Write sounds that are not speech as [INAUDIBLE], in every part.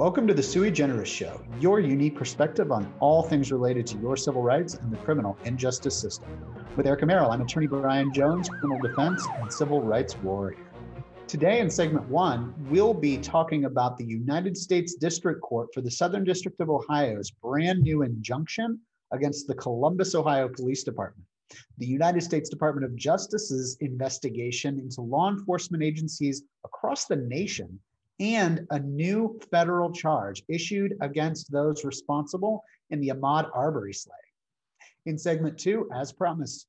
Welcome to the Sui Generis Show, your unique perspective on all things related to your civil rights and the criminal injustice system. With Erica Merrill, I'm attorney Brian Jones, criminal defense and civil rights warrior. Today, in segment one, we'll be talking about the United States District Court for the Southern District of Ohio's brand new injunction against the Columbus, Ohio Police Department. The United States Department of Justice's investigation into law enforcement agencies across the nation and a new federal charge issued against those responsible in the Ahmaud Arbery slaying. In segment two, as promised,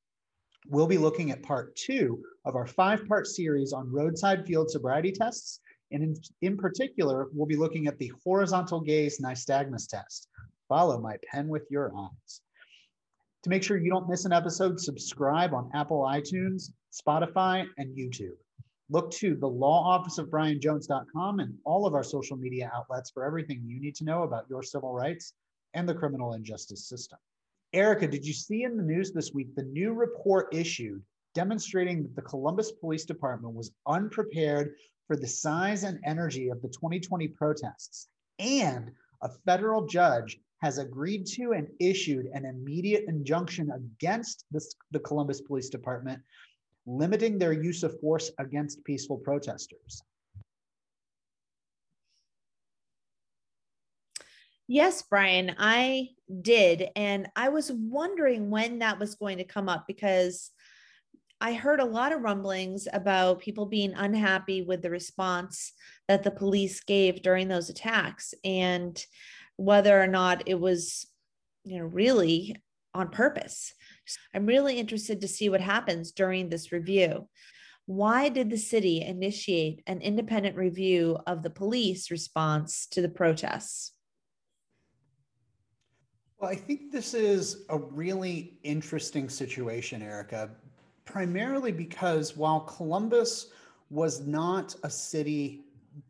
we'll be looking at part two of our five part series on roadside field sobriety tests. And in, in particular, we'll be looking at the horizontal gaze nystagmus test. Follow my pen with your eyes. To make sure you don't miss an episode, subscribe on Apple iTunes, Spotify, and YouTube. Look to the law office of brianjones.com and all of our social media outlets for everything you need to know about your civil rights and the criminal injustice system. Erica, did you see in the news this week the new report issued demonstrating that the Columbus Police Department was unprepared for the size and energy of the 2020 protests? And a federal judge has agreed to and issued an immediate injunction against this, the Columbus Police Department limiting their use of force against peaceful protesters. Yes, Brian, I did. And I was wondering when that was going to come up because I heard a lot of rumblings about people being unhappy with the response that the police gave during those attacks and whether or not it was, you know, really on purpose. I'm really interested to see what happens during this review. Why did the city initiate an independent review of the police response to the protests? Well, I think this is a really interesting situation, Erica, primarily because while Columbus was not a city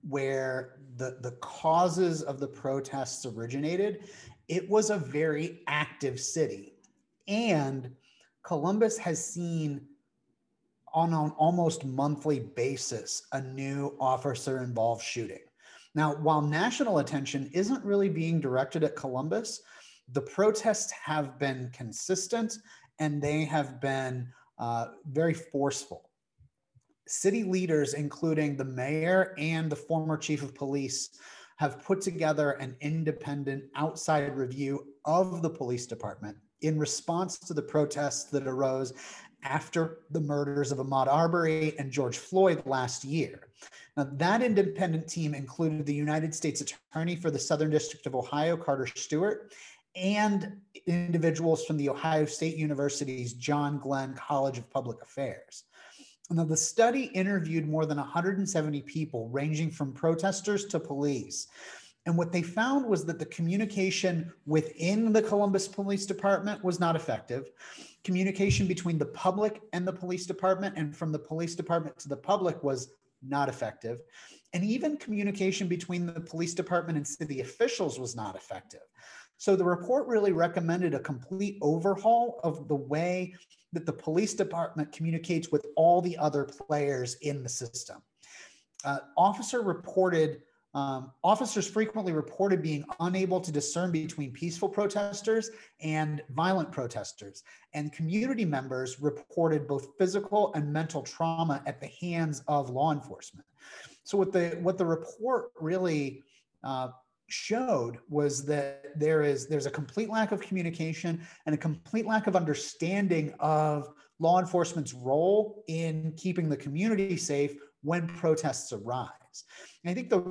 where the, the causes of the protests originated, it was a very active city. And Columbus has seen on an almost monthly basis a new officer involved shooting. Now, while national attention isn't really being directed at Columbus, the protests have been consistent and they have been uh, very forceful. City leaders, including the mayor and the former chief of police, have put together an independent outside review of the police department in response to the protests that arose after the murders of Ahmaud Arbery and George Floyd last year. Now, that independent team included the United States Attorney for the Southern District of Ohio, Carter Stewart, and individuals from the Ohio State University's John Glenn College of Public Affairs. Now, the study interviewed more than 170 people, ranging from protesters to police. And what they found was that the communication within the Columbus Police Department was not effective. Communication between the public and the police department and from the police department to the public was not effective. And even communication between the police department and city officials was not effective. So the report really recommended a complete overhaul of the way that the police department communicates with all the other players in the system. Uh, officer reported um, officers frequently reported being unable to discern between peaceful protesters and violent protesters. And community members reported both physical and mental trauma at the hands of law enforcement. So what the what the report really uh, showed was that there is there's a complete lack of communication and a complete lack of understanding of law enforcement's role in keeping the community safe when protests arise. And I think the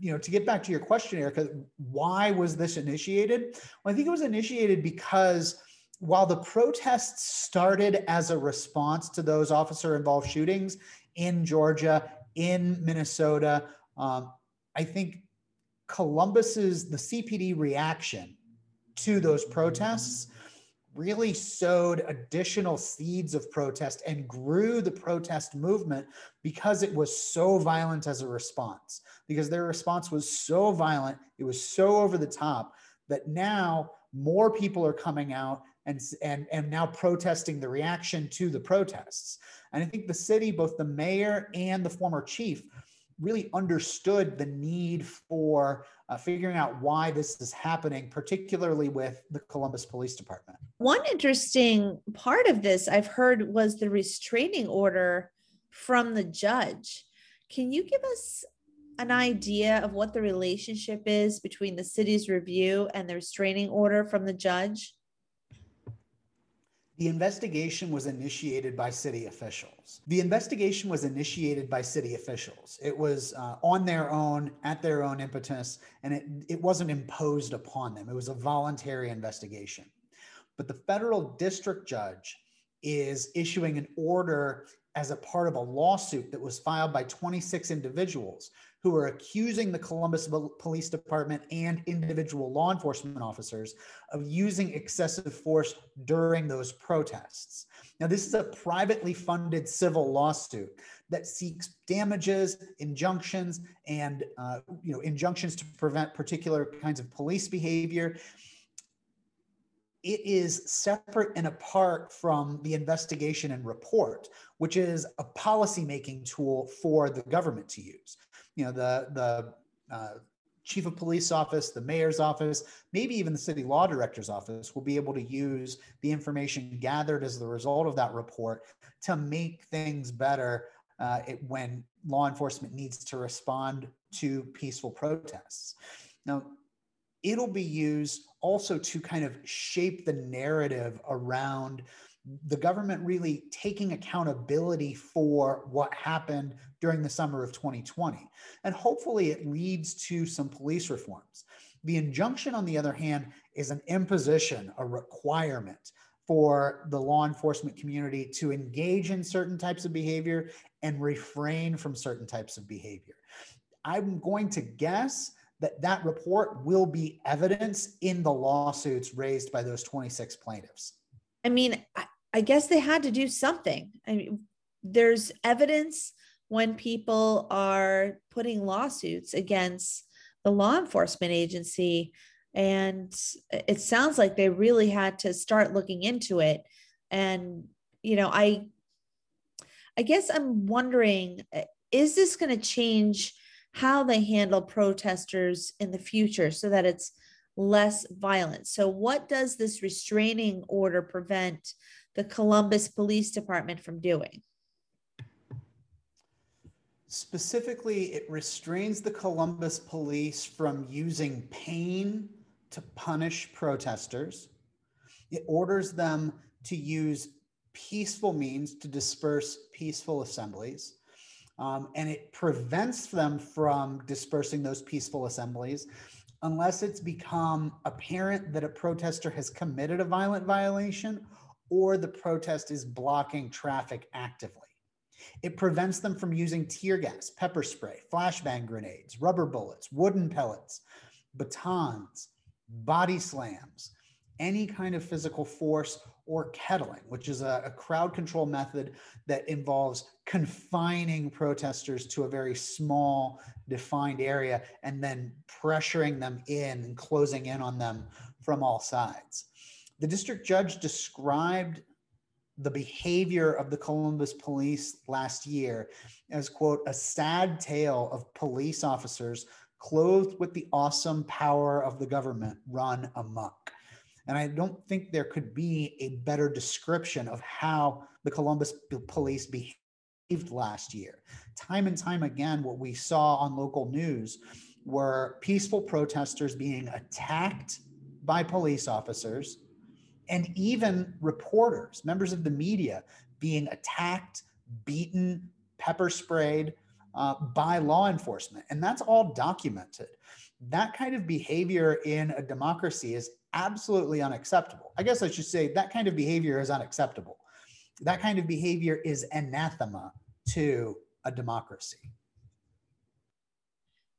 you know, to get back to your question, Erica, why was this initiated? Well, I think it was initiated because while the protests started as a response to those officer involved shootings in Georgia, in Minnesota, um, I think Columbus's, the CPD reaction to those protests really sowed additional seeds of protest and grew the protest movement because it was so violent as a response. Because their response was so violent it was so over the top that now more people are coming out and and and now protesting the reaction to the protests. And i think the city both the mayor and the former chief really understood the need for uh, figuring out why this is happening, particularly with the Columbus Police Department. One interesting part of this I've heard was the restraining order from the judge. Can you give us an idea of what the relationship is between the city's review and the restraining order from the judge? The investigation was initiated by city officials. The investigation was initiated by city officials. It was uh, on their own, at their own impetus, and it, it wasn't imposed upon them. It was a voluntary investigation. But the federal district judge is issuing an order as a part of a lawsuit that was filed by 26 individuals who are accusing the Columbus Police Department and individual law enforcement officers of using excessive force during those protests. Now, this is a privately funded civil lawsuit that seeks damages, injunctions, and uh, you know injunctions to prevent particular kinds of police behavior. It is separate and apart from the investigation and report, which is a policymaking tool for the government to use you know the the uh, chief of police office, the mayor's office, maybe even the city law director's office will be able to use the information gathered as the result of that report to make things better uh, it, when law enforcement needs to respond to peaceful protests. Now, it'll be used also to kind of shape the narrative around the government really taking accountability for what happened during the summer of 2020. And hopefully it leads to some police reforms. The injunction, on the other hand, is an imposition, a requirement for the law enforcement community to engage in certain types of behavior and refrain from certain types of behavior. I'm going to guess that that report will be evidence in the lawsuits raised by those 26 plaintiffs. I mean, I guess they had to do something. I mean, there's evidence when people are putting lawsuits against the law enforcement agency. And it sounds like they really had to start looking into it. And, you know, I, I guess I'm wondering is this going to change how they handle protesters in the future so that it's less violent? So, what does this restraining order prevent the Columbus Police Department from doing? Specifically, it restrains the Columbus police from using pain to punish protesters. It orders them to use peaceful means to disperse peaceful assemblies. Um, and it prevents them from dispersing those peaceful assemblies unless it's become apparent that a protester has committed a violent violation or the protest is blocking traffic actively. It prevents them from using tear gas, pepper spray, flashbang grenades, rubber bullets, wooden pellets, batons, body slams, any kind of physical force or kettling, which is a, a, crowd control method that involves confining protesters to a very small, defined area and then pressuring them in and closing in on them from all sides. The district judge described the behavior of the Columbus police last year as, quote, a sad tale of police officers clothed with the awesome power of the government run amok. And I don't think there could be a better description of how the Columbus police behaved last year. Time and time again, what we saw on local news were peaceful protesters being attacked by police officers and even reporters, members of the media, being attacked, beaten, pepper sprayed uh, by law enforcement. And that's all documented. That kind of behavior in a democracy is absolutely unacceptable. I guess I should say that kind of behavior is unacceptable. That kind of behavior is anathema to a democracy.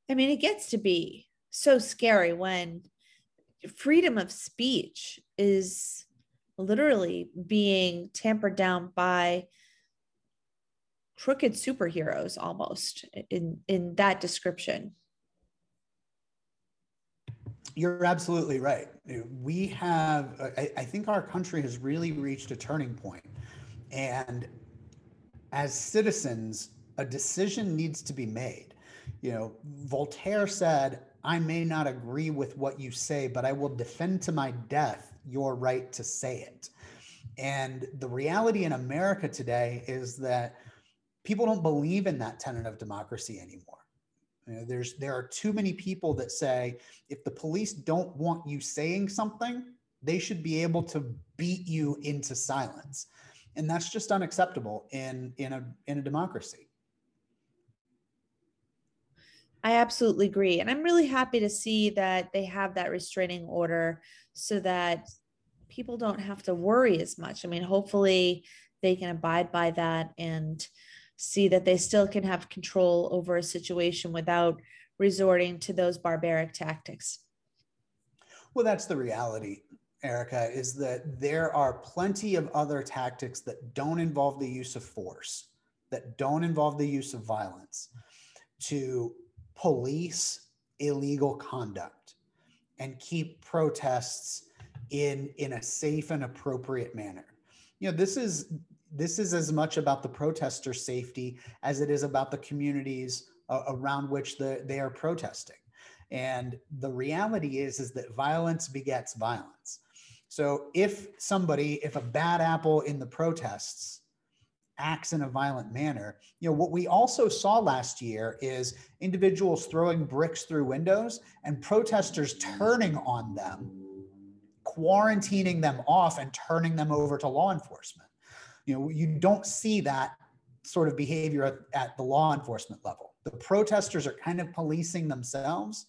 I mean, it gets to be so scary when freedom of speech is literally being tampered down by crooked superheroes almost in in that description. You're absolutely right. We have I, I, think our country has really reached a turning point. And as citizens a decision needs to be made. You know, Voltaire said, I may not agree with what you say, but I will defend to my death your right to say it. And the reality in America today is that people don't believe in that tenet of democracy anymore. You know, there's there are too many people that say if the police don't want you saying something, they should be able to beat you into silence. And that's just unacceptable in in a in a democracy. I absolutely agree. And I'm really happy to see that they have that restraining order so that people don't have to worry as much. I mean, hopefully they can abide by that and see that they still can have control over a situation without resorting to those barbaric tactics. Well, that's the reality, Erica, is that there are plenty of other tactics that don't involve the use of force, that don't involve the use of violence to police illegal conduct and keep protests in in a safe and appropriate manner. You know, this is this is as much about the protester safety as it is about the communities uh, around which the, they are protesting. And the reality is, is that violence begets violence. So if somebody, if a bad apple in the protests acts in a violent manner, you know, what we also saw last year is individuals throwing bricks through windows and protesters turning on them, quarantining them off and turning them over to law enforcement. You know, you don't see that sort of behavior at, at the law enforcement level. The protesters are kind of policing themselves.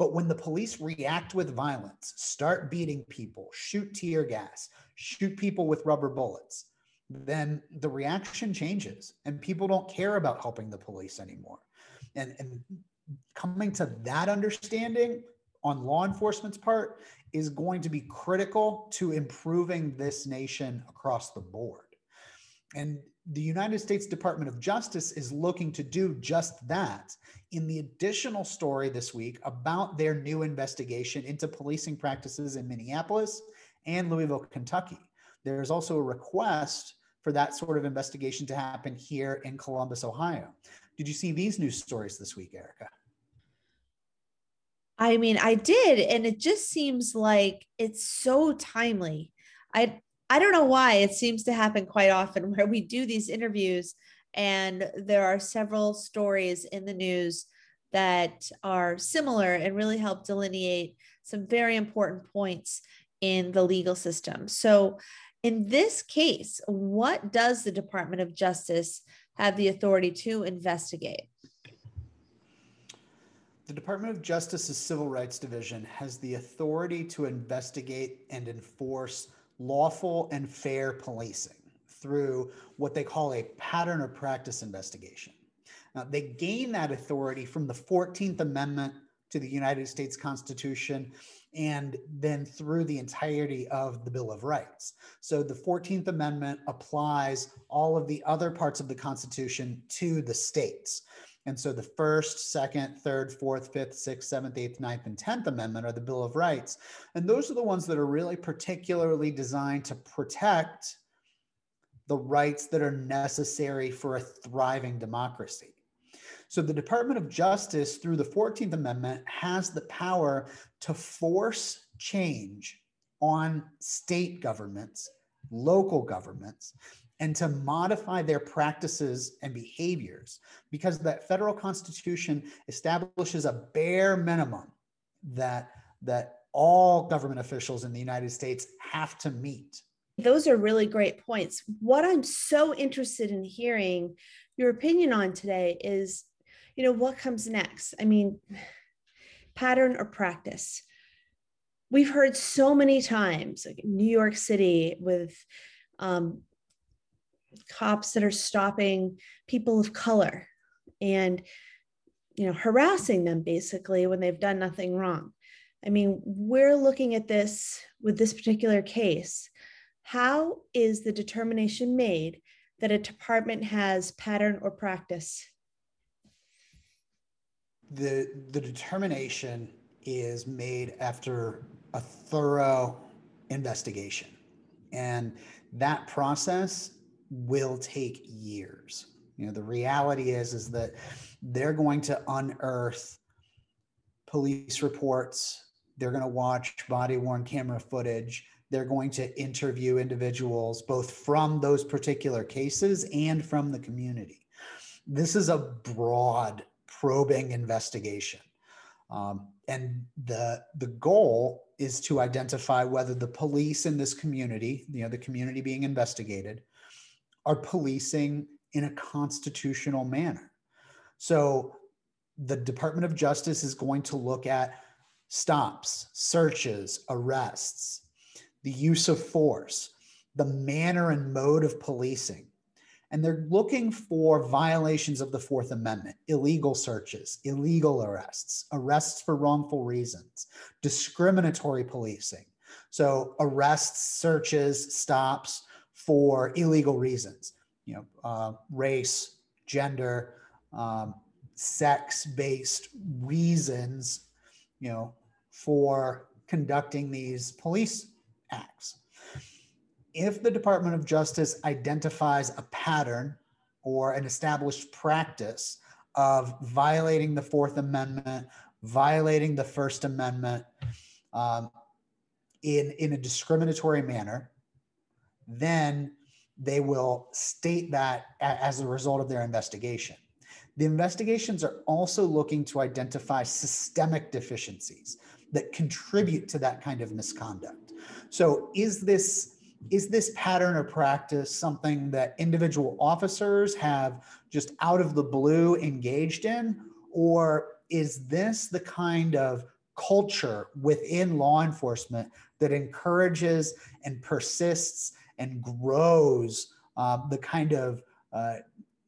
But when the police react with violence, start beating people, shoot tear gas, shoot people with rubber bullets, then the reaction changes and people don't care about helping the police anymore. And, and coming to that understanding on law enforcement's part is going to be critical to improving this nation across the board. And the United States Department of Justice is looking to do just that in the additional story this week about their new investigation into policing practices in Minneapolis and Louisville, Kentucky. There's also a request for that sort of investigation to happen here in Columbus, Ohio. Did you see these news stories this week, Erica? I mean, I did, and it just seems like it's so timely. I I don't know why it seems to happen quite often where we do these interviews and there are several stories in the news that are similar and really help delineate some very important points in the legal system. So, in this case, what does the Department of Justice have the authority to investigate? The Department of Justice's Civil Rights Division has the authority to investigate and enforce lawful and fair policing through what they call a pattern or practice investigation. Now, they gain that authority from the 14th Amendment to the United States Constitution and then through the entirety of the Bill of Rights. So the 14th Amendment applies all of the other parts of the Constitution to the states. And so the first, second, third, fourth, fifth, sixth, seventh, eighth, ninth, and tenth amendment are the Bill of Rights. And those are the ones that are really particularly designed to protect the rights that are necessary for a thriving democracy. So the Department of Justice, through the 14th Amendment, has the power to force change on state governments, local governments, and to modify their practices and behaviors because that federal constitution establishes a bare minimum that that all government officials in the United States have to meet. Those are really great points. What I'm so interested in hearing your opinion on today is, you know, what comes next? I mean, pattern or practice. We've heard so many times, like New York City with um, cops that are stopping people of color and you know harassing them basically when they've done nothing wrong i mean we're looking at this with this particular case how is the determination made that a department has pattern or practice the the determination is made after a thorough investigation and that process will take years. You know, the reality is is that they're going to unearth police reports. They're going to watch body worn camera footage. They're going to interview individuals both from those particular cases and from the community. This is a broad probing investigation. Um, and the, the goal is to identify whether the police in this community, you know, the community being investigated, are policing in a constitutional manner. So the Department of Justice is going to look at stops, searches, arrests, the use of force, the manner and mode of policing. And they're looking for violations of the Fourth Amendment, illegal searches, illegal arrests, arrests for wrongful reasons, discriminatory policing. So, arrests, searches, stops for illegal reasons, you know, uh, race, gender, um, sex based reasons, you know, for conducting these police acts. If the Department of Justice identifies a pattern or an established practice of violating the Fourth Amendment, violating the First Amendment um, in, in a discriminatory manner, then they will state that as a result of their investigation. The investigations are also looking to identify systemic deficiencies that contribute to that kind of misconduct. So is this is this pattern or practice something that individual officers have just out of the blue engaged in or is this the kind of culture within law enforcement that encourages and persists and grows uh, the kind of uh,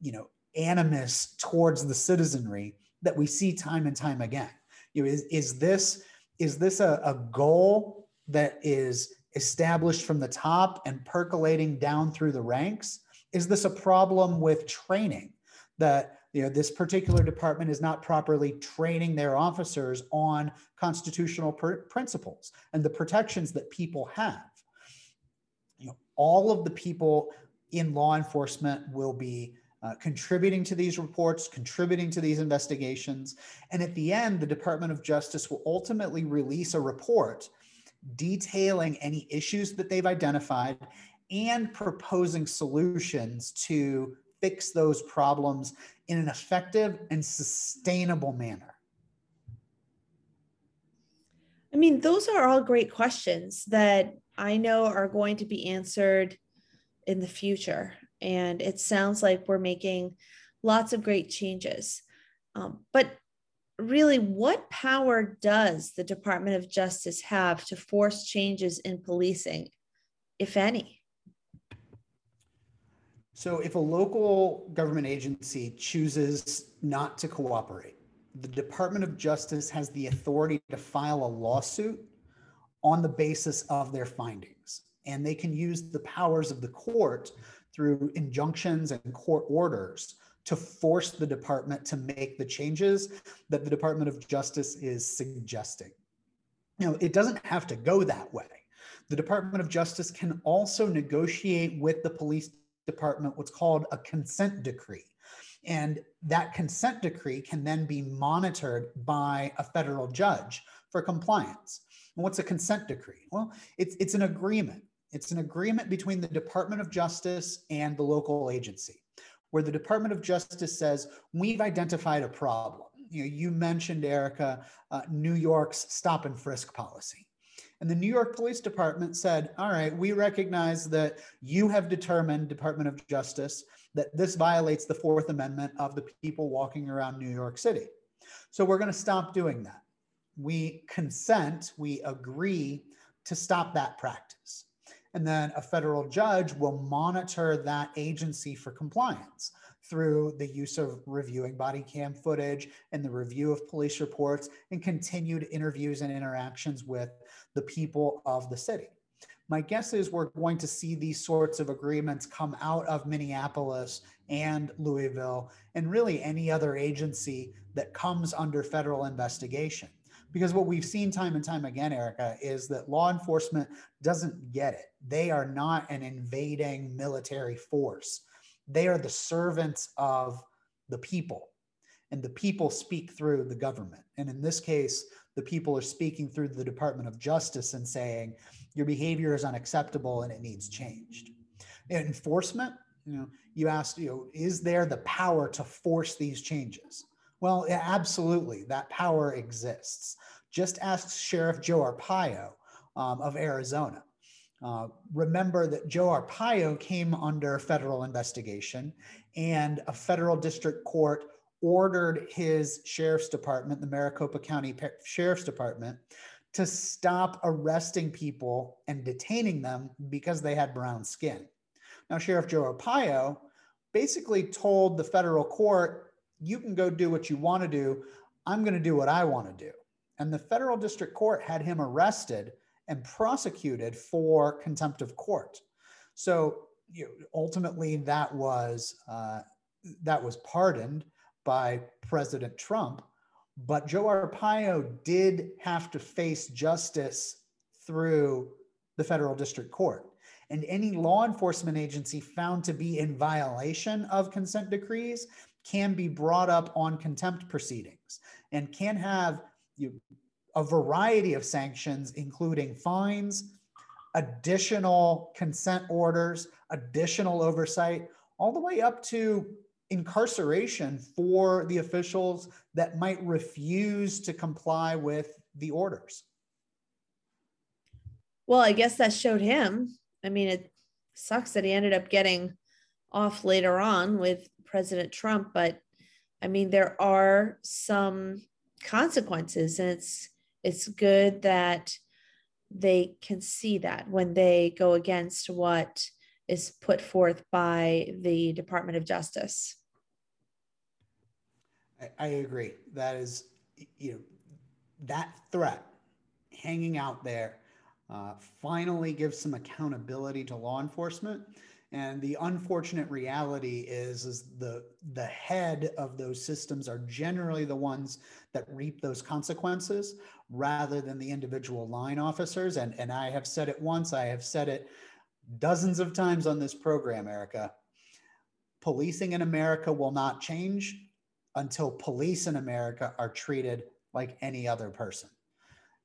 you know animus towards the citizenry that we see time and time again. You know, is, is this is this a, a goal that is established from the top and percolating down through the ranks? Is this a problem with training that you know this particular department is not properly training their officers on constitutional pr- principles and the protections that people have? You know, all of the people in law enforcement will be uh, contributing to these reports, contributing to these investigations. And at the end, the Department of Justice will ultimately release a report detailing any issues that they've identified and proposing solutions to fix those problems in an effective and sustainable manner. I mean, those are all great questions that I know are going to be answered in the future and it sounds like we're making lots of great changes. Um, but really, what power does the Department of Justice have to force changes in policing, if any? So, if a local government agency chooses not to cooperate, the Department of Justice has the authority to file a lawsuit on the basis of their findings. And they can use the powers of the court through injunctions and court orders to force the department to make the changes that the Department of Justice is suggesting. Know, it doesn't have to go that way. The Department of Justice can also negotiate with the police department what's called a consent decree. And that consent decree can then be monitored by a federal judge for compliance. And what's a consent decree? Well, it's, it's an agreement it's an agreement between the Department of Justice and the local agency, where the Department of Justice says, We've identified a problem. You know, you mentioned, Erica, uh, New York's stop and frisk policy. And the New York Police Department said, All right, we recognize that you have determined, Department of Justice, that this violates the Fourth Amendment of the people walking around New York City. So we're going to stop doing that. We consent, we agree to stop that practice. And then a federal judge will monitor that agency for compliance through the use of reviewing body cam footage and the review of police reports and continued interviews and interactions with the people of the city. My guess is we're going to see these sorts of agreements come out of Minneapolis and Louisville and really any other agency that comes under federal investigation. Because what we've seen time and time again, Erica, is that law enforcement doesn't get it. They are not an invading military force. they are the servants of the people and the people speak through the government and in this case the people are speaking through the department of justice and saying your behavior is unacceptable and it needs changed enforcement you know you asked you know is there the power to force these changes well absolutely that power exists just ask sheriff joe arpaio um, of arizona uh, remember that Joe Arpaio came under federal investigation, and a federal district court ordered his sheriff's department, the Maricopa County Sheriff's Department, to stop arresting people and detaining them because they had brown skin. Now, Sheriff Joe Arpaio basically told the federal court, you can go do what you want to do. I'm going to do what I want to do. And the federal district court had him arrested and prosecuted for contempt of court. So you know, ultimately, that was uh, that was pardoned by President Trump. But Joe Arpaio did have to face justice through the federal district court. And any law enforcement agency found to be in violation of consent decrees can be brought up on contempt proceedings and can have you, a variety of sanctions, including fines, additional consent orders, additional oversight, all the way up to incarceration for the officials that might refuse to comply with the orders. Well, I guess that showed him. I mean, it sucks that he ended up getting off later on with President Trump, but I mean, there are some consequences, and it's it's good that they can see that when they go against what is put forth by the Department of Justice. I, agree. That is, you know, that threat hanging out there uh, finally gives some accountability to law enforcement. And the unfortunate reality is, is the the head of those systems are generally the ones that reap those consequences rather than the individual line officers. And, and I have said it once, I have said it dozens of times on this program, Erica. Policing in America will not change until police in America are treated like any other person.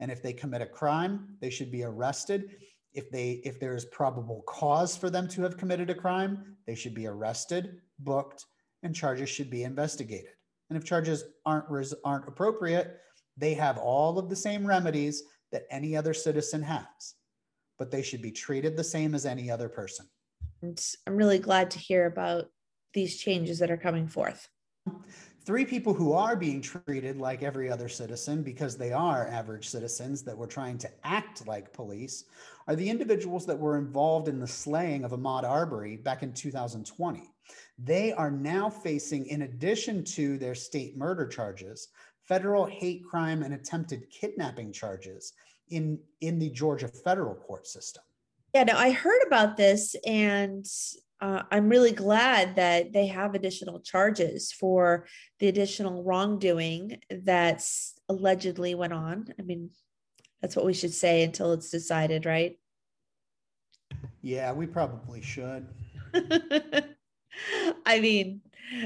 And if they commit a crime, they should be arrested. If they if there is probable cause for them to have committed a crime, they should be arrested, booked, and charges should be investigated. And if charges aren't aren't appropriate, they have all of the same remedies that any other citizen has, but they should be treated the same as any other person. I'm really glad to hear about these changes that are coming forth. Three people who are being treated like every other citizen because they are average citizens that were trying to act like police are the individuals that were involved in the slaying of Ahmaud Arbery back in 2020. They are now facing, in addition to their state murder charges, federal hate crime and attempted kidnapping charges in, in the Georgia federal court system. Yeah, no, I heard about this and uh, I'm really glad that they have additional charges for the additional wrongdoing that's allegedly went on. I mean, that's what we should say until it's decided, right? Yeah, we probably should. [LAUGHS] I mean,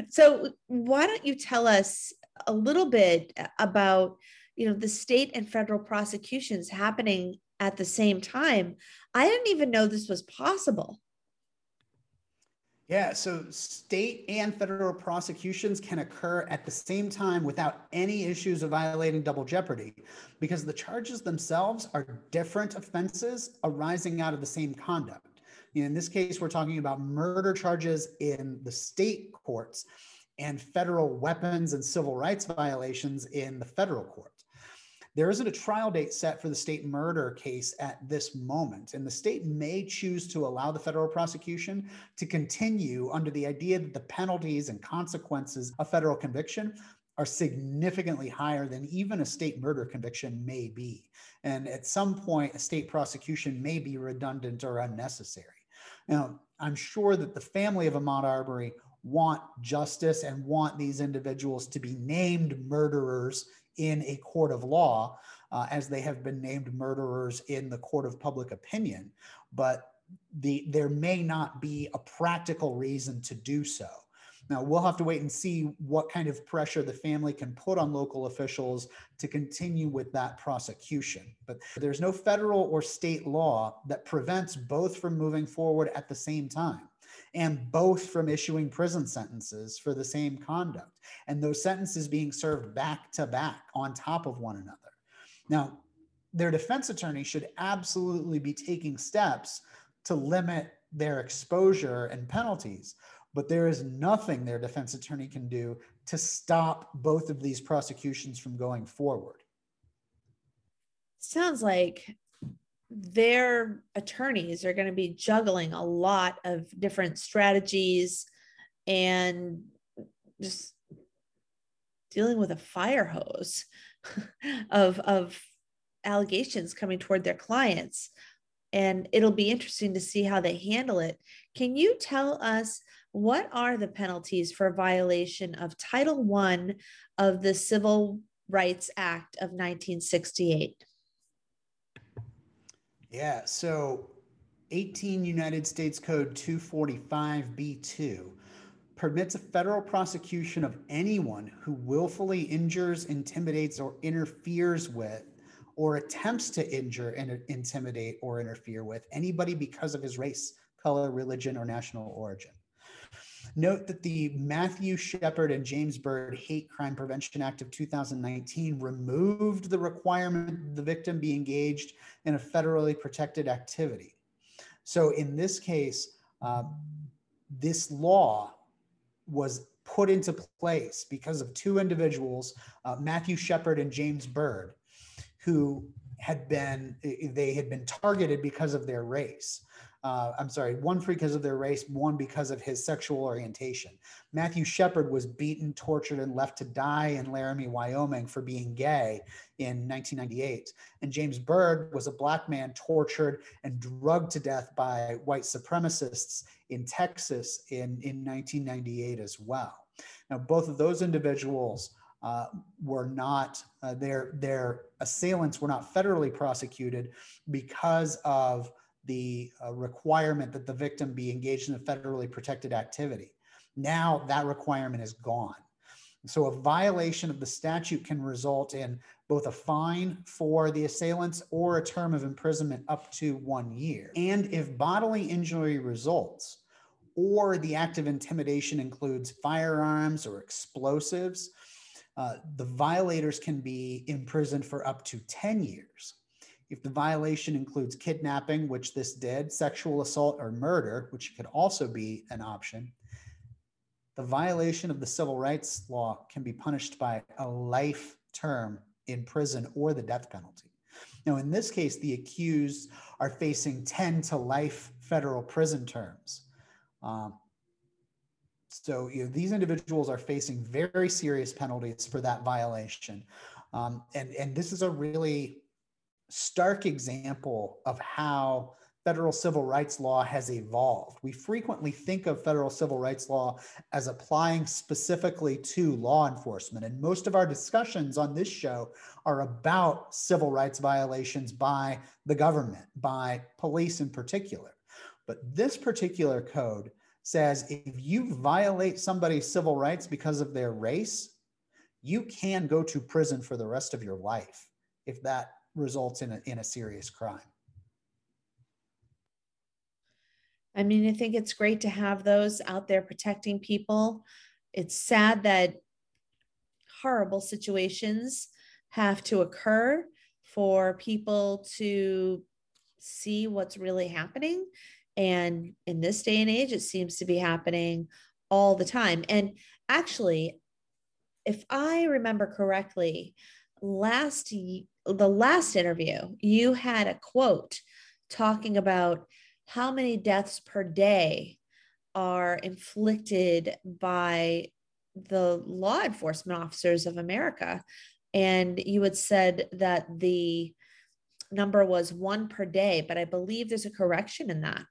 so why don't you tell us a little bit about, you know, the state and federal prosecutions happening at the same time? I didn't even know this was possible. Yeah, so state and federal prosecutions can occur at the same time without any issues of violating double jeopardy because the charges themselves are different offenses arising out of the same conduct. In this case, we're talking about murder charges in the state courts and federal weapons and civil rights violations in the federal court. There isn't a trial date set for the state murder case at this moment, and the state may choose to allow the federal prosecution to continue under the idea that the penalties and consequences of federal conviction are significantly higher than even a state murder conviction may be. And at some point, a state prosecution may be redundant or unnecessary. Now, I'm sure that the family of Ahmaud Arbery want justice and want these individuals to be named murderers in a court of law, uh, as they have been named murderers in the court of public opinion. But the there may not be a practical reason to do so. Now, we'll have to wait and see what kind of pressure the family can put on local officials to continue with that prosecution. But there's no federal or state law that prevents both from moving forward at the same time and both from issuing prison sentences for the same conduct. And those sentences being served back to back on top of one another. Now, their defense attorney should absolutely be taking steps to limit their exposure and penalties but there is nothing their defense attorney can do to stop both of these prosecutions from going forward. Sounds like their attorneys are going to be juggling a lot of different strategies and just dealing with a fire hose [LAUGHS] of of allegations coming toward their clients and it'll be interesting to see how they handle it can you tell us what are the penalties for violation of Title I of the Civil Rights Act of 1968? Yeah, so 18 United States Code 245B2 permits a federal prosecution of anyone who willfully injures, intimidates, or interferes with, or attempts to injure and intimidate or interfere with anybody because of his race, color, religion, or national origin. Note that the Matthew Shepard and James Byrd Hate Crime Prevention Act of 2019 removed the requirement that the victim be engaged in a federally protected activity. So in this case, uh, this law was put into place because of two individuals, uh, Matthew Shepard and James Byrd, who had been they had been targeted because of their race uh, I'm sorry, one because of their race, one because of his sexual orientation. Matthew Shepard was beaten, tortured, and left to die in Laramie, Wyoming for being gay in 1998. And James Byrd was a black man tortured and drugged to death by white supremacists in Texas in, in 1998 as well. Now, both of those individuals uh, were not uh, their their assailants were not federally prosecuted because of the uh, requirement that the victim be engaged in a federally protected activity. Now that requirement is gone. So a violation of the statute can result in both a fine for the assailants or a term of imprisonment up to one year. And if bodily injury results, or the act of intimidation includes firearms or explosives, uh, the violators can be imprisoned for up to 10 years. If the violation includes kidnapping, which this did, sexual assault, or murder, which could also be an option, the violation of the civil rights law can be punished by a life term in prison or the death penalty. Now, in this case, the accused are facing 10 to life federal prison terms. Um, so you know, these individuals are facing very serious penalties for that violation. Um, and, and this is a really stark example of how federal civil rights law has evolved. We frequently think of federal civil rights law as applying specifically to law enforcement. And most of our discussions on this show are about civil rights violations by the government, by police in particular. But this particular code says if you violate somebody's civil rights because of their race, you can go to prison for the rest of your life if that results in a, in a serious crime. I mean, I think it's great to have those out there protecting people. It's sad that horrible situations have to occur for people to see what's really happening. And in this day and age, it seems to be happening all the time. And actually, if I remember correctly, last the last interview, you had a quote talking about how many deaths per day are inflicted by the law enforcement officers of America. And you had said that the number was one per day, but I believe there's a correction in that.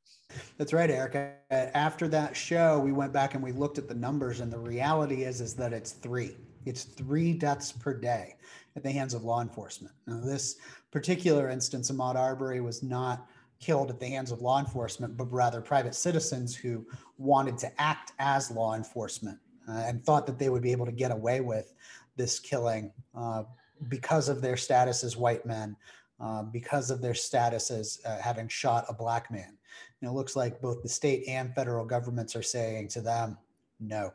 That's right, Erica. After that show, we went back and we looked at the numbers, and the reality is is that it's three. It's three deaths per day at the hands of law enforcement. Now, this particular instance, Ahmaud Arbery was not killed at the hands of law enforcement, but rather private citizens who wanted to act as law enforcement uh, and thought that they would be able to get away with this killing uh, because of their status as white men, uh, because of their status as uh, having shot a black man. And it looks like both the state and federal governments are saying to them, no.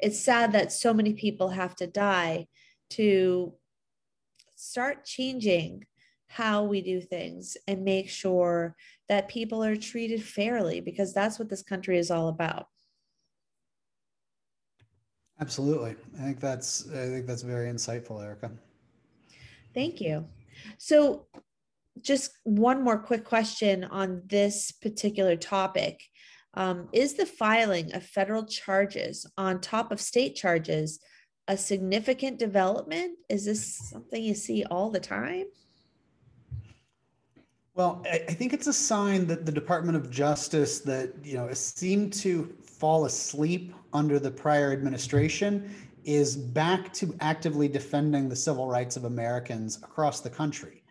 It's sad that so many people have to die to start changing how we do things and make sure that people are treated fairly because that's what this country is all about. Absolutely. I think that's I think that's very insightful, Erica. Thank you. So just one more quick question on this particular topic. Um, is the filing of federal charges on top of state charges a significant development? Is this something you see all the time? Well, I, think it's a sign that the Department of Justice that you know seemed to fall asleep under the prior administration is back to actively defending the civil rights of Americans across the country.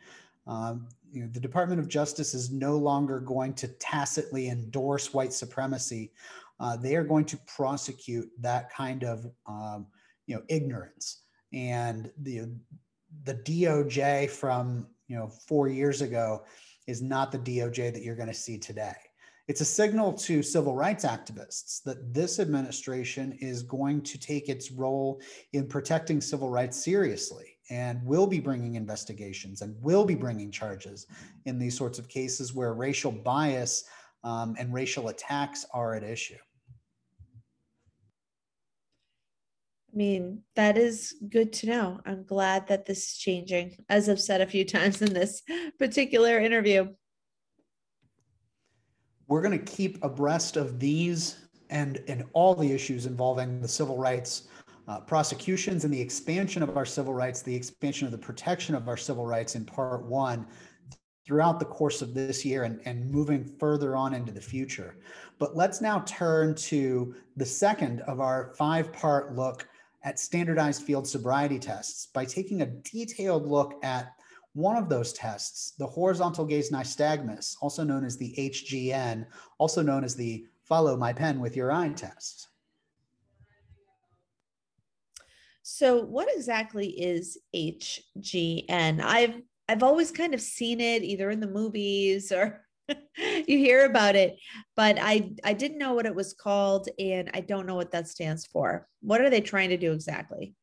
Um, you know, the Department of Justice is no longer going to tacitly endorse white supremacy. Uh, they are going to prosecute that kind of um, you know ignorance and the the DOJ from you know four years ago is not the DOJ that you're going to see today. It's a signal to civil rights activists that this administration is going to take its role in protecting civil rights seriously and will be bringing investigations and will be bringing charges in these sorts of cases where racial bias um, and racial attacks are at issue. I mean, that is good to know. I'm glad that this is changing, as I've said a few [LAUGHS] times in this particular interview. We're going to keep abreast of these and, and all the issues involving the civil rights uh, prosecutions and the expansion of our civil rights, the expansion of the protection of our civil rights in part one throughout the course of this year and, and moving further on into the future. But let's now turn to the second of our five part look at standardized field sobriety tests by taking a detailed look at one of those tests, the horizontal gaze nystagmus, also known as the HGN, also known as the follow my pen with your eye test. So, what exactly is HGN? I've I've always kind of seen it either in the movies or [LAUGHS] you hear about it, but I I didn't know what it was called and I don't know what that stands for. What are they trying to do exactly?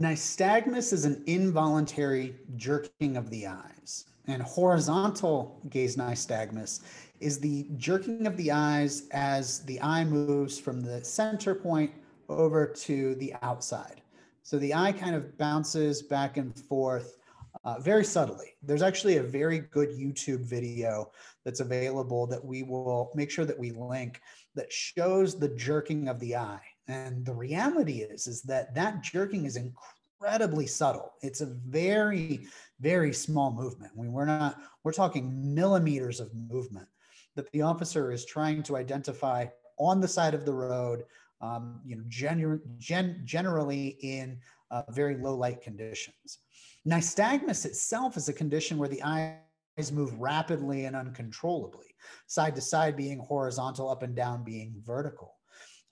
Nystagmus is an involuntary jerking of the eyes, and horizontal gaze nystagmus is the jerking of the eyes as the eye moves from the center point over to the outside. So the eye kind of bounces back and forth uh, very subtly. There's actually a very good YouTube video that's available that we will make sure that we link that shows the jerking of the eye. And the reality is, is that that jerking is incredibly subtle. It's a very, very small movement. We, we're not, we're talking millimeters of movement that the officer is trying to identify on the side of the road, um, you know, genu- gen- generally in uh, very low light conditions. Nystagmus itself is a condition where the eyes move rapidly and uncontrollably, side to side being horizontal, up and down being vertical,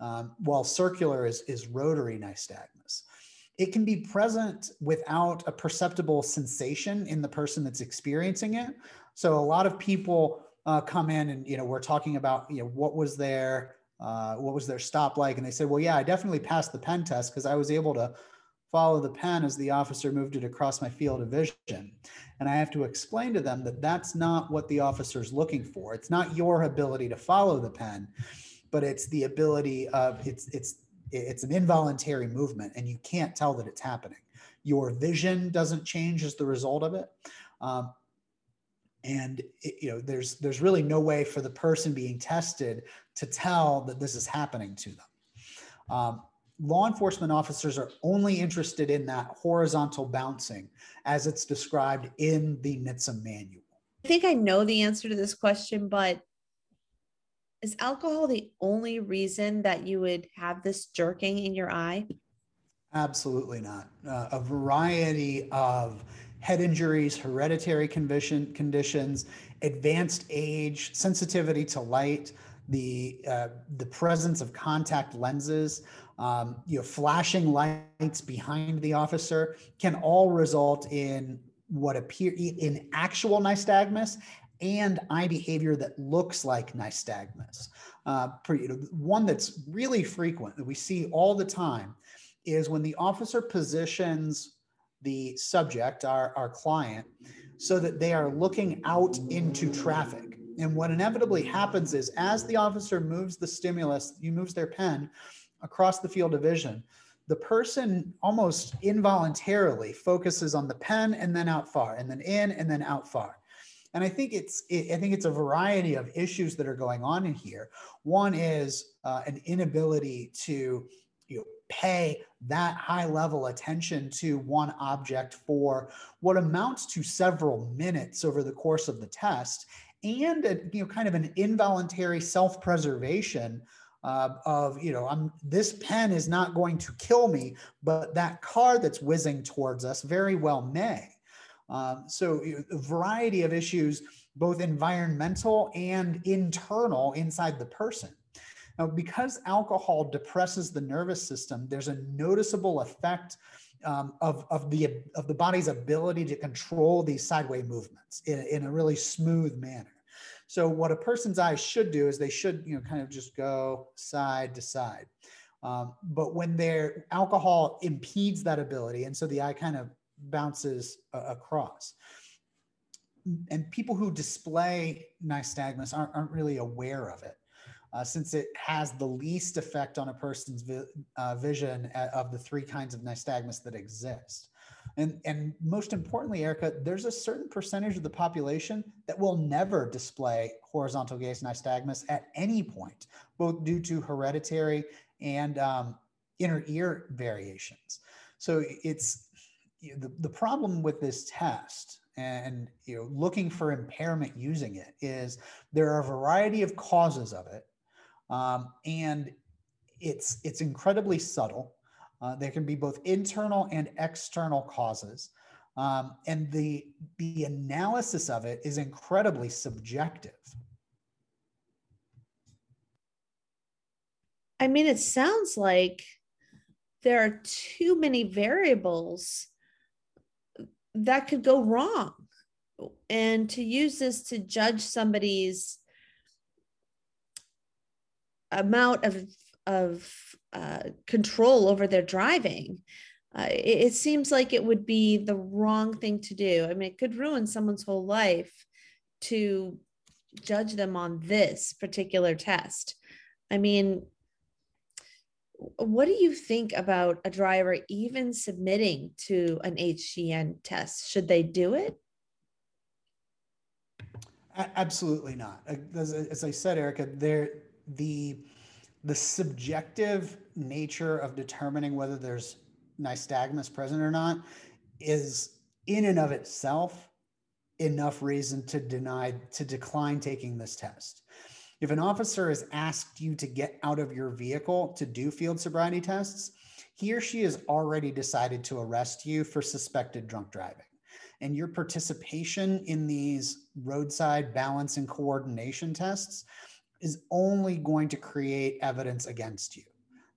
um, while circular is, is rotary nystagmus. It can be present without a perceptible sensation in the person that's experiencing it. So a lot of people uh, come in and you know we're talking about you know what was their uh, what was their stop like, and they said, well, yeah, I definitely passed the pen test because I was able to follow the pen as the officer moved it across my field of vision. And I have to explain to them that that's not what the officer is looking for. It's not your ability to follow the pen, but it's the ability of it's it's it's an involuntary movement and you can't tell that it's happening. Your vision doesn't change as the result of it. Um, and it, you know there's there's really no way for the person being tested to tell that this is happening to them um, law enforcement officers are only interested in that horizontal bouncing as it's described in the NHTSA manual. I think I know the answer to this question, but is alcohol the only reason that you would have this jerking in your eye? Absolutely not. Uh, a variety of head injuries, hereditary condition, conditions, advanced age, sensitivity to light, the uh, the presence of contact lenses, um, you know, flashing lights behind the officer can all result in what appear in actual nystagmus and eye behavior that looks like nystagmus. Uh, one that's really frequent that we see all the time is when the officer positions the subject, our, our client, so that they are looking out into traffic. And what inevitably happens is as the officer moves the stimulus, he moves their pen across the field of vision, the person almost involuntarily focuses on the pen and then out far and then in and then out far. And I think it's it, I think it's a variety of issues that are going on in here. One is uh, an inability to you know, pay that high level attention to one object for what amounts to several minutes over the course of the test and a, you know kind of an involuntary self-preservation uh, of you know i'm this pen is not going to kill me but that car that's whizzing towards us very well may um, so a variety of issues both environmental and internal inside the person now, because alcohol depresses the nervous system, there's a noticeable effect um, of, of, the, of the body's ability to control these sideway movements in, in a really smooth manner. So what a person's eyes should do is they should, you know, kind of just go side to side. Um, but when their alcohol impedes that ability, and so the eye kind of bounces uh, across. And people who display nystagmus aren't, aren't really aware of it uh, since it has the least effect on a person's vi- uh, vision uh, of the three kinds of nystagmus that exist. And, and most importantly, Erica, there's a certain percentage of the population that will never display horizontal gaze nystagmus at any point, both due to hereditary and um, inner ear variations. So it's the, the problem with this test and you know looking for impairment using it is there are a variety of causes of it um, and it's it's incredibly subtle. Uh, there can be both internal and external causes, um, and the the analysis of it is incredibly subjective. I mean, it sounds like there are too many variables that could go wrong. And to use this to judge somebody's amount of of uh, control over their driving. Uh, it, it, seems like it would be the wrong thing to do. I mean, it could ruin someone's whole life to judge them on this particular test. I mean, what do you think about a driver even submitting to an HGN test? Should they do it? Absolutely not. As, as I said, Erica, there the the subjective nature of determining whether there's nystagmus present or not is in and of itself enough reason to deny to decline taking this test. If an officer has asked you to get out of your vehicle to do field sobriety tests, he or she has already decided to arrest you for suspected drunk driving. And your participation in these roadside balance and coordination tests is only going to create evidence against you.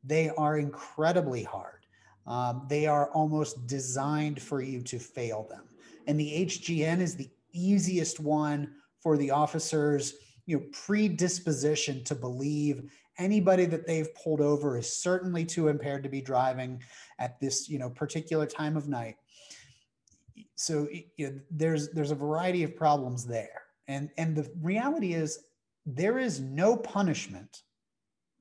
They are incredibly hard. Um, they are almost designed for you to fail them. And the HGN is the easiest one for the officers, you know, predisposition to believe anybody that they've pulled over is certainly too impaired to be driving at this, you know, particular time of night. So you know, there's there's a variety of problems there. And and the reality is there is no punishment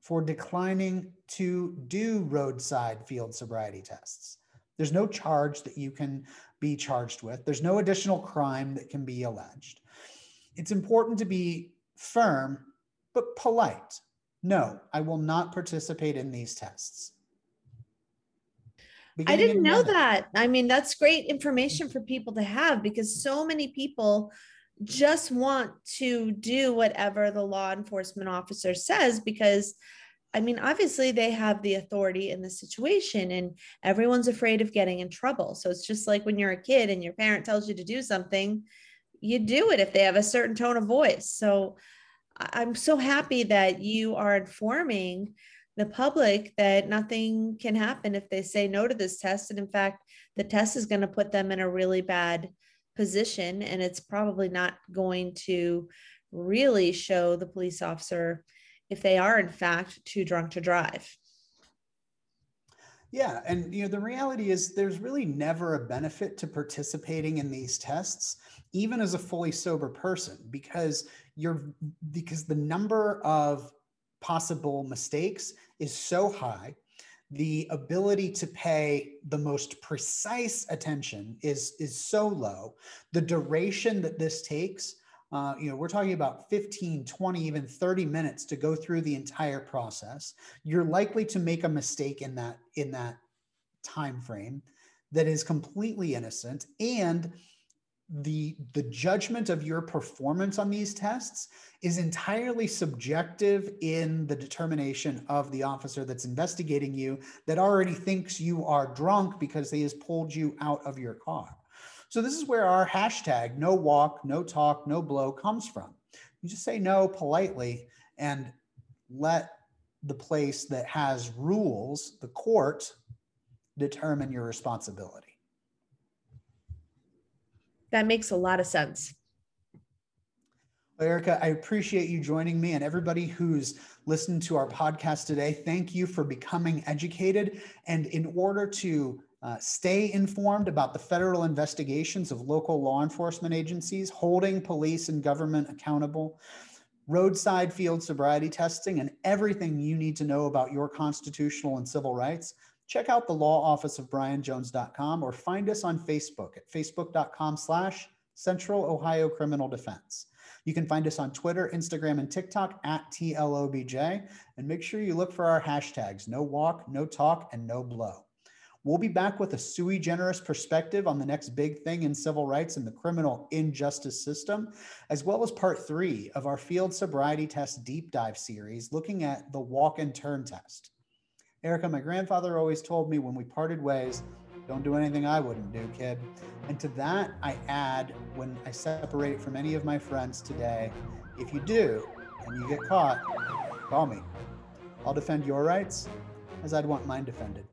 for declining to do roadside field sobriety tests. There's no charge that you can be charged with. There's no additional crime that can be alleged. It's important to be firm, but polite. No, I will not participate in these tests. I didn't know that. I mean, that's great information for people to have because so many people just want to do whatever the law enforcement officer says because I mean, obviously they have the authority in the situation and everyone's afraid of getting in trouble. So it's just like when you're a kid and your parent tells you to do something, you do it if they have a certain tone of voice. So I'm so happy that you are informing the public that nothing can happen if they say no to this test. And in fact, the test is going to put them in a really bad position and it's probably not going to really show the police officer if they are in fact too drunk to drive. Yeah, and you know the reality is there's really never a benefit to participating in these tests even as a fully sober person because you're because the number of possible mistakes is so high the ability to pay the most precise attention is is so low. The duration that this takes uh, you know we're talking about 15 20 even 30 minutes to go through the entire process. You're likely to make a mistake in that in that time frame that is completely innocent. And the the judgment of your performance on these tests is entirely subjective in the determination of the officer that's investigating you that already thinks you are drunk because they has pulled you out of your car. So this is where our hashtag no walk no talk no blow comes from. You just say no politely and let the place that has rules the court determine your responsibility that makes a lot of sense. Erica, I appreciate you joining me and everybody who's listened to our podcast today. Thank you for becoming educated. And in order to uh, stay informed about the federal investigations of local law enforcement agencies, holding police and government accountable, roadside field sobriety testing, and everything you need to know about your constitutional and civil rights, check out the law office of brianjones.com or find us on Facebook at facebook.com slash Central Ohio Criminal Defense. You can find us on Twitter, Instagram, and TikTok at TLOBJ. And make sure you look for our hashtags no walk, no talk, and no blow. We'll be back with a sui generis perspective on the next big thing in civil rights and the criminal injustice system, as well as part three of our field sobriety test deep dive series looking at the walk and turn test. Erica, my grandfather always told me when we parted ways, don't do anything I wouldn't do, kid. And to that, I add when I separate from any of my friends today, if you do and you get caught, call me. I'll defend your rights as I'd want mine defended.